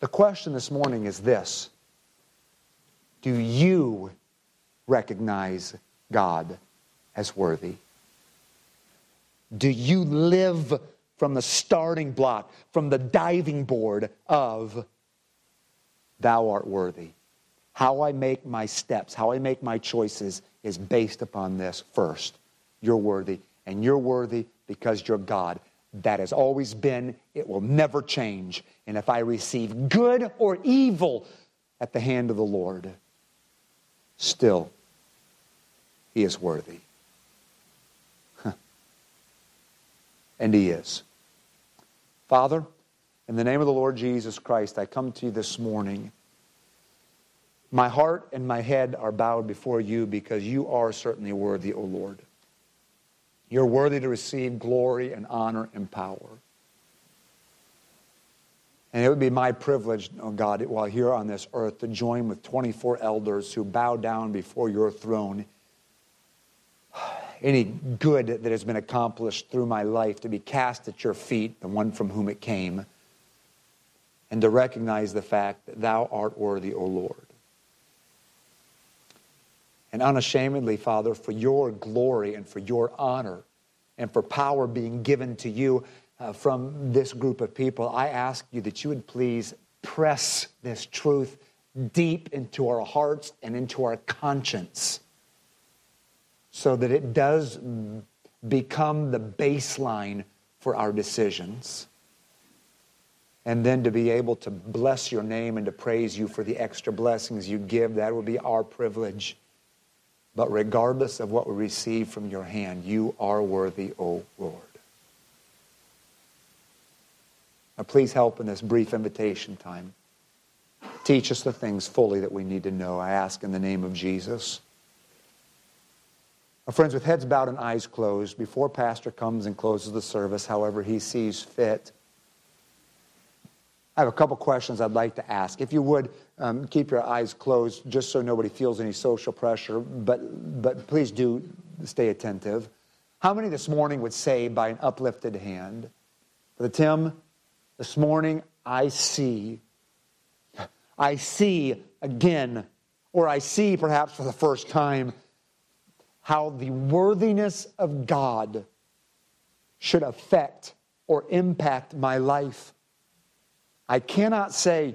The question this morning is this Do you recognize God as worthy? Do you live from the starting block, from the diving board of Thou art worthy? How I make my steps, how I make my choices is based upon this first. You're worthy, and you're worthy because you're God. That has always been, it will never change. And if I receive good or evil at the hand of the Lord, still, He is worthy. And He is. Father, in the name of the Lord Jesus Christ, I come to you this morning. My heart and my head are bowed before you because you are certainly worthy, O Lord. You're worthy to receive glory and honor and power. And it would be my privilege, oh God, while here on this earth, to join with 24 elders who bow down before your throne any good that has been accomplished through my life to be cast at your feet, the one from whom it came, and to recognize the fact that thou art worthy, O Lord. And unashamedly, Father, for your glory and for your honor and for power being given to you uh, from this group of people, I ask you that you would please press this truth deep into our hearts and into our conscience so that it does become the baseline for our decisions. And then to be able to bless your name and to praise you for the extra blessings you give, that will be our privilege. But regardless of what we receive from your hand, you are worthy, O Lord. Now, please help in this brief invitation time. Teach us the things fully that we need to know. I ask in the name of Jesus. Our friends, with heads bowed and eyes closed, before Pastor comes and closes the service, however he sees fit, I have a couple questions I'd like to ask. If you would, um, keep your eyes closed just so nobody feels any social pressure, but, but please do stay attentive. How many this morning would say by an uplifted hand, the Tim, this morning I see, I see again, or I see perhaps for the first time, how the worthiness of God should affect or impact my life. I cannot say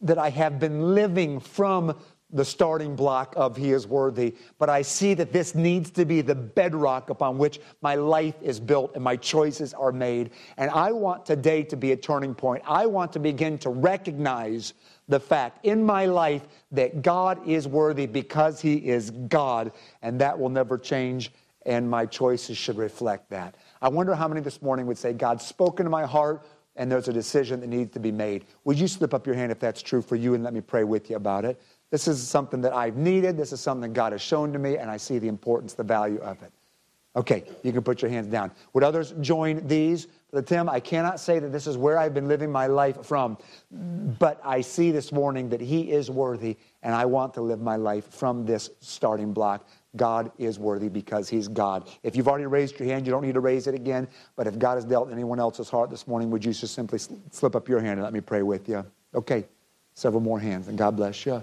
that I have been living from the starting block of He is worthy, but I see that this needs to be the bedrock upon which my life is built and my choices are made. And I want today to be a turning point. I want to begin to recognize the fact in my life that God is worthy because He is God, and that will never change, and my choices should reflect that. I wonder how many this morning would say, God spoke into my heart, and there's a decision that needs to be made. Would you slip up your hand if that's true for you, and let me pray with you about it? This is something that I've needed. This is something God has shown to me, and I see the importance, the value of it. Okay, you can put your hands down. Would others join these? Tim, I cannot say that this is where I've been living my life from, but I see this morning that He is worthy, and I want to live my life from this starting block. God is worthy because He's God. If you've already raised your hand, you don't need to raise it again. But if God has dealt anyone else's heart this morning, would you just simply slip up your hand and let me pray with you? Okay, several more hands, and God bless you.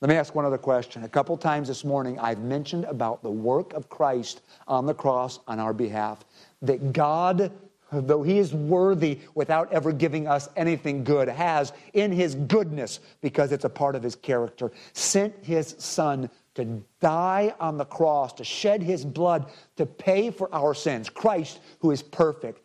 Let me ask one other question. A couple times this morning, I've mentioned about the work of Christ on the cross on our behalf. That God, though He is worthy without ever giving us anything good, has in His goodness, because it's a part of His character, sent His Son to die on the cross, to shed His blood, to pay for our sins. Christ, who is perfect,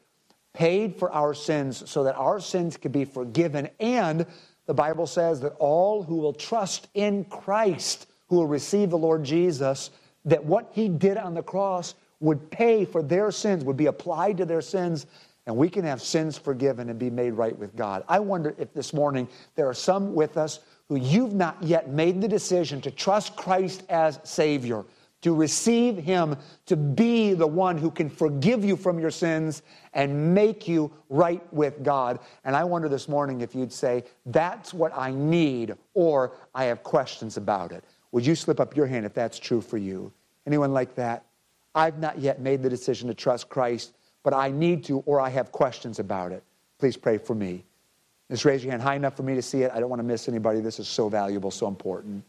paid for our sins so that our sins could be forgiven and the Bible says that all who will trust in Christ, who will receive the Lord Jesus, that what he did on the cross would pay for their sins, would be applied to their sins, and we can have sins forgiven and be made right with God. I wonder if this morning there are some with us who you've not yet made the decision to trust Christ as Savior to receive Him, to be the one who can forgive you from your sins and make you right with God. And I wonder this morning if you'd say, That's what I need, or I have questions about it. Would you slip up your hand if that's true for you? Anyone like that? I've not yet made the decision to trust Christ, but I need to, or I have questions about it. Please pray for me. Just raise your hand high enough for me to see it. I don't want to miss anybody. This is so valuable, so important.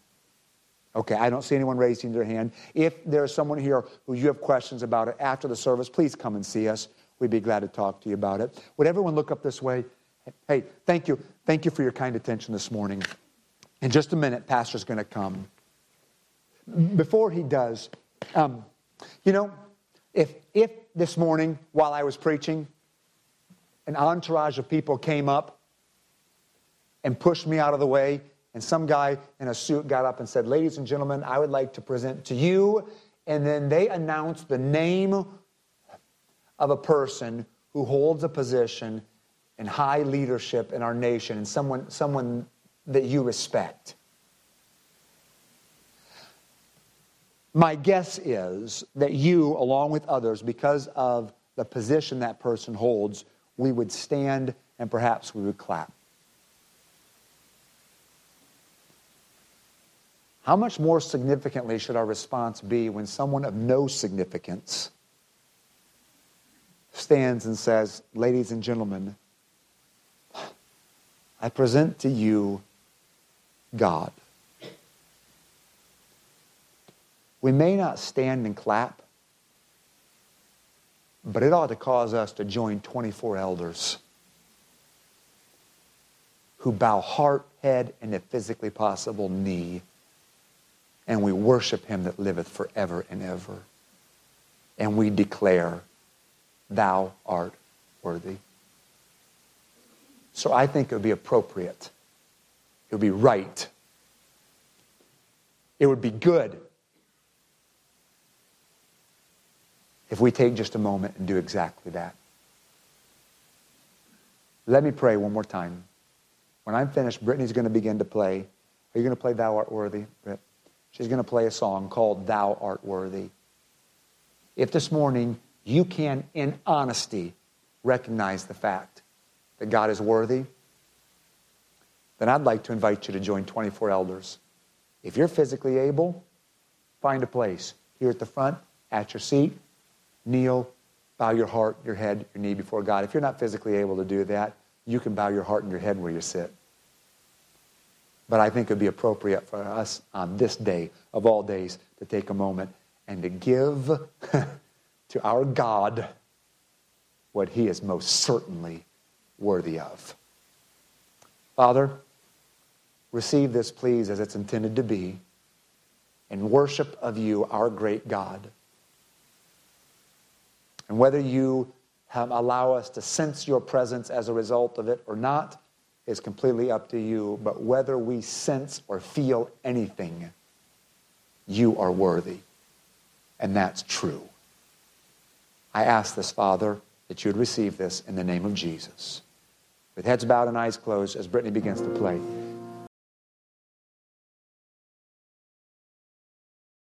Okay, I don't see anyone raising their hand. If there's someone here who you have questions about it after the service, please come and see us. We'd be glad to talk to you about it. Would everyone look up this way? Hey, thank you. Thank you for your kind attention this morning. In just a minute, Pastor's going to come. Before he does, um, you know, if, if this morning while I was preaching, an entourage of people came up and pushed me out of the way and some guy in a suit got up and said, Ladies and gentlemen, I would like to present to you. And then they announced the name of a person who holds a position in high leadership in our nation and someone, someone that you respect. My guess is that you, along with others, because of the position that person holds, we would stand and perhaps we would clap. How much more significantly should our response be when someone of no significance stands and says, Ladies and gentlemen, I present to you God. We may not stand and clap, but it ought to cause us to join 24 elders who bow heart, head, and if physically possible, knee. And we worship him that liveth forever and ever. And we declare, Thou art worthy. So I think it would be appropriate. It would be right. It would be good if we take just a moment and do exactly that. Let me pray one more time. When I'm finished, Brittany's going to begin to play. Are you going to play Thou Art Worthy, Britt? She's going to play a song called Thou Art Worthy. If this morning you can, in honesty, recognize the fact that God is worthy, then I'd like to invite you to join 24 elders. If you're physically able, find a place here at the front, at your seat, kneel, bow your heart, your head, your knee before God. If you're not physically able to do that, you can bow your heart and your head where you sit. But I think it would be appropriate for us on this day of all days to take a moment and to give to our God what he is most certainly worthy of. Father, receive this, please, as it's intended to be, in worship of you, our great God. And whether you allow us to sense your presence as a result of it or not is completely up to you. But whether we sense or feel anything, you are worthy. And that's true. I ask this, Father, that you would receive this in the name of Jesus. With heads bowed and eyes closed, as Brittany begins to play.